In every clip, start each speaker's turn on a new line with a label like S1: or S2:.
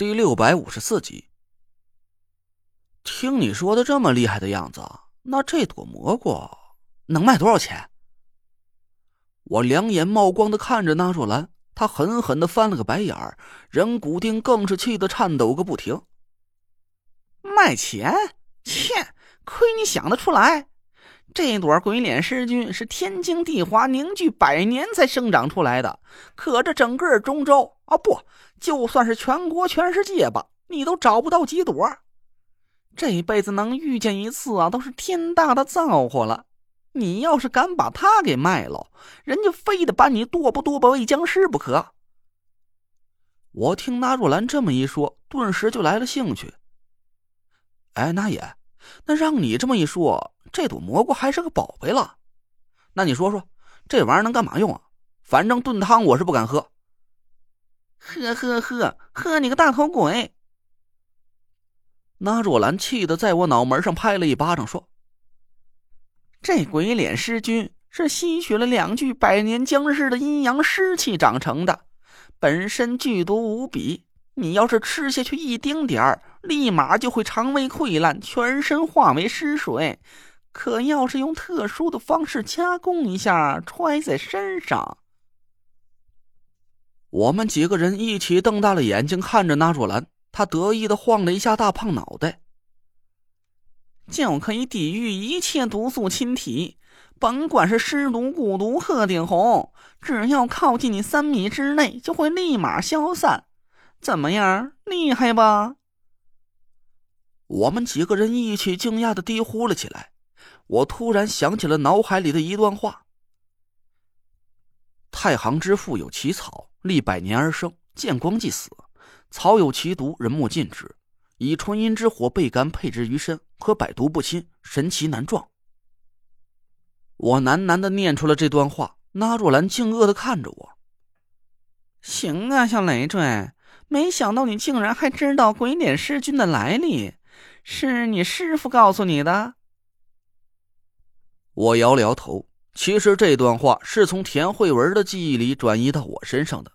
S1: 第六百五十四集。听你说的这么厉害的样子，那这朵蘑菇能卖多少钱？我两眼冒光的看着那若兰，他狠狠的翻了个白眼儿，人骨丁更是气得颤抖个不停。
S2: 卖钱？切！亏你想得出来。这朵鬼脸狮君是天经地华凝聚百年才生长出来的，可这整个中州啊，不，就算是全国全世界吧，你都找不到几朵。这辈子能遇见一次啊，都是天大的造化了。你要是敢把它给卖了，人家非得把你剁不剁吧喂僵尸不可。
S1: 我听那若兰这么一说，顿时就来了兴趣。哎，那也，那让你这么一说。这朵蘑菇还是个宝贝了，那你说说，这玩意儿能干嘛用啊？反正炖汤我是不敢喝。
S2: 呵呵呵，喝你个大头鬼！
S1: 那若兰气得在我脑门上拍了一巴掌，说：“
S2: 这鬼脸尸菌是吸取了两具百年僵尸的阴阳湿气长成的，本身剧毒无比。你要是吃下去一丁点儿，立马就会肠胃溃烂，全身化为尸水。”可要是用特殊的方式加工一下，揣在身上，
S1: 我们几个人一起瞪大了眼睛看着那若兰，她得意的晃了一下大胖脑袋，
S2: 就可以抵御一切毒素侵体，甭管是尸毒、蛊毒、鹤顶红，只要靠近你三米之内，就会立马消散。怎么样，厉害吧？
S1: 我们几个人一起惊讶的低呼了起来。我突然想起了脑海里的一段话：“太行之父有其草，历百年而生，见光即死。草有其毒，人莫禁止。以纯阴之火焙干，配之于身，可百毒不侵，神奇难撞。”我喃喃的念出了这段话。那若兰惊愕的看着我：“
S2: 行啊，小累赘，没想到你竟然还知道鬼脸师君的来历，是你师傅告诉你的？”
S1: 我摇了摇头，其实这段话是从田慧文的记忆里转移到我身上的。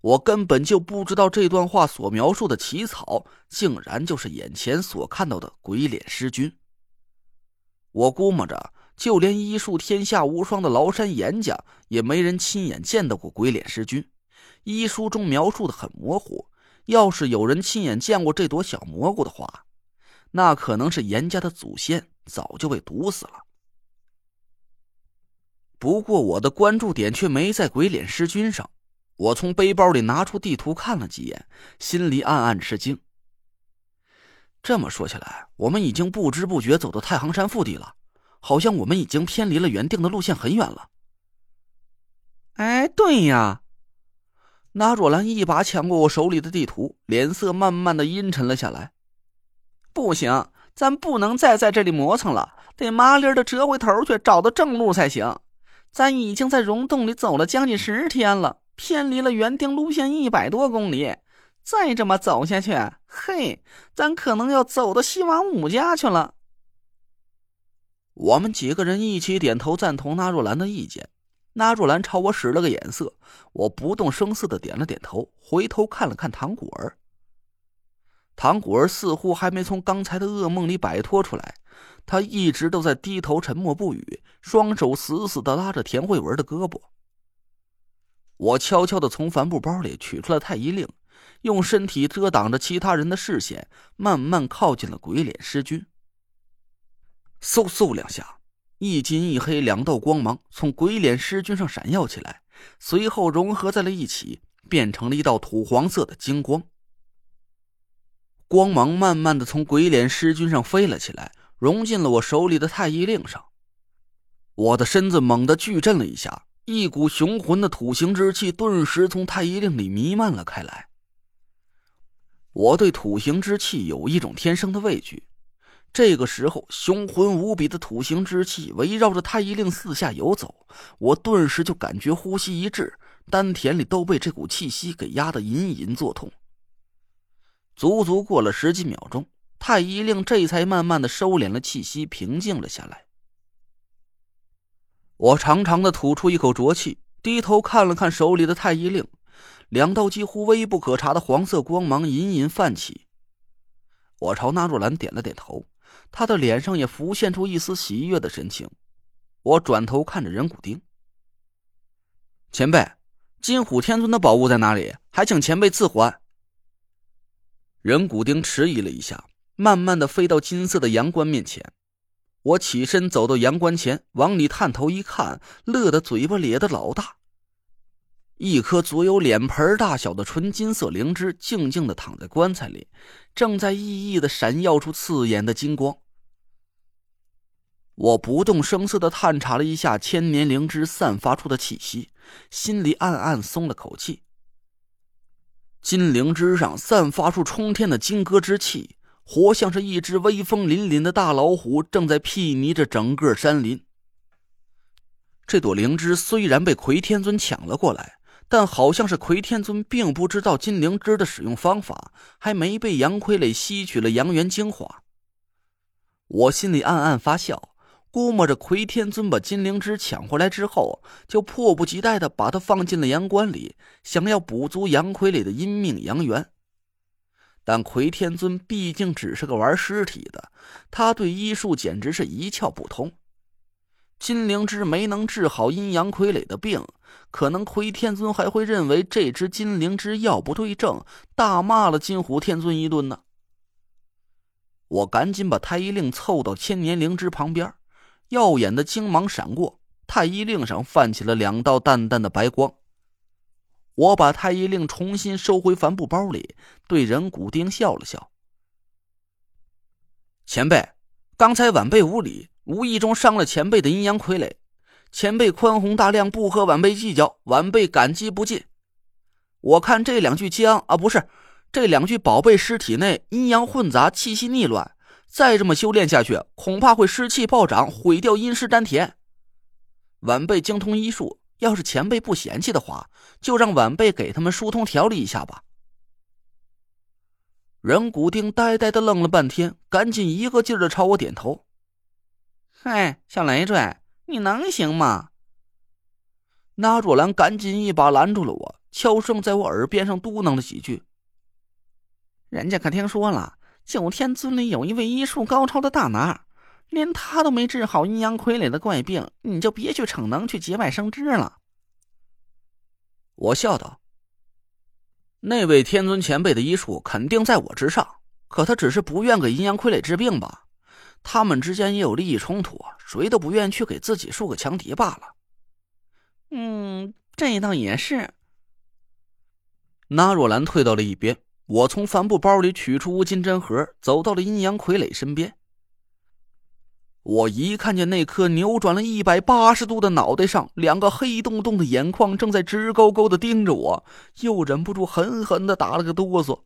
S1: 我根本就不知道这段话所描述的奇草，竟然就是眼前所看到的鬼脸尸君。我估摸着，就连医术天下无双的崂山严家，也没人亲眼见到过鬼脸尸君。医书中描述的很模糊，要是有人亲眼见过这朵小蘑菇的话，那可能是严家的祖先早就被毒死了。不过我的关注点却没在鬼脸尸君上，我从背包里拿出地图看了几眼，心里暗暗吃惊。这么说起来，我们已经不知不觉走到太行山腹地了，好像我们已经偏离了原定的路线很远了。
S2: 哎，对呀，
S1: 那若兰一把抢过我手里的地图，脸色慢慢的阴沉了下来。
S2: 不行，咱不能再在这里磨蹭了，得麻利的折回头去，找到正路才行。咱已经在溶洞里走了将近十天了，偏离了原定路线一百多公里。再这么走下去，嘿，咱可能要走到西王母家去了。
S1: 我们几个人一起点头赞同纳若兰的意见。纳若兰朝我使了个眼色，我不动声色的点了点头，回头看了看唐古儿。唐古儿似乎还没从刚才的噩梦里摆脱出来。他一直都在低头沉默不语，双手死死的拉着田慧文的胳膊。我悄悄的从帆布包里取出了太医令，用身体遮挡着其他人的视线，慢慢靠近了鬼脸尸君。嗖嗖两下，一金一黑两道光芒从鬼脸尸君上闪耀起来，随后融合在了一起，变成了一道土黄色的金光。光芒慢慢的从鬼脸尸君上飞了起来。融进了我手里的太医令上，我的身子猛地剧震了一下，一股雄浑的土行之气顿时从太医令里弥漫了开来。我对土行之气有一种天生的畏惧，这个时候，雄浑无比的土行之气围绕着太医令四下游走，我顿时就感觉呼吸一滞，丹田里都被这股气息给压得隐隐作痛。足足过了十几秒钟。太医令这才慢慢的收敛了气息，平静了下来。我长长的吐出一口浊气，低头看了看手里的太医令，两道几乎微不可察的黄色光芒隐隐泛起。我朝纳若兰点了点头，他的脸上也浮现出一丝喜悦的神情。我转头看着人骨丁，前辈，金虎天尊的宝物在哪里？还请前辈赐还。人骨丁迟疑了一下，慢慢的飞到金色的阳关面前。我起身走到阳关前，往里探头一看，乐得嘴巴咧得老大。一颗足有脸盆大小的纯金色灵芝，静静的躺在棺材里，正在熠熠的闪耀出刺眼的金光。我不动声色的探查了一下千年灵芝散发出的气息，心里暗暗松了口气。金灵芝上散发出冲天的金戈之气，活像是一只威风凛凛的大老虎，正在睥睨着整个山林。这朵灵芝虽然被奎天尊抢了过来，但好像是奎天尊并不知道金灵芝的使用方法，还没被杨傀儡吸取了阳元精华。我心里暗暗发笑。估摸着奎天尊把金灵芝抢回来之后，就迫不及待的把它放进了阳关里，想要补足杨傀儡的阴命阳元。但魁天尊毕竟只是个玩尸体的，他对医术简直是一窍不通。金灵芝没能治好阴阳傀儡的病，可能魁天尊还会认为这只金灵芝药不对症，大骂了金虎天尊一顿呢。我赶紧把太医令凑到千年灵芝旁边。耀眼的金芒闪过，太医令上泛起了两道淡淡的白光。我把太医令重新收回帆布包里，对人骨丁笑了笑：“前辈，刚才晚辈无礼，无意中伤了前辈的阴阳傀儡，前辈宽宏大量，不和晚辈计较，晚辈感激不尽。我看这两具僵啊，不是这两具宝贝尸体内阴阳混杂，气息逆乱。”再这么修炼下去，恐怕会湿气暴涨，毁掉阴尸丹田。晚辈精通医术，要是前辈不嫌弃的话，就让晚辈给他们疏通调理一下吧。人骨丁呆呆的愣了半天，赶紧一个劲儿的朝我点头。
S2: 嗨，小累赘，你能行吗？
S1: 那若兰赶紧一把拦住了我，悄声在我耳边上嘟囔了几句。
S2: 人家可听说了。九天尊里有一位医术高超的大拿，连他都没治好阴阳傀儡的怪病，你就别去逞能去节外生枝了。
S1: 我笑道：“那位天尊前辈的医术肯定在我之上，可他只是不愿给阴阳傀儡治病吧？他们之间也有利益冲突，谁都不愿去给自己树个强敌罢了。”
S2: 嗯，这倒也是。
S1: 那若兰退到了一边。我从帆布包里取出金针盒，走到了阴阳傀儡身边。我一看见那颗扭转了一百八十度的脑袋上，两个黑洞洞的眼眶正在直勾勾的盯着我，又忍不住狠狠的打了个哆嗦。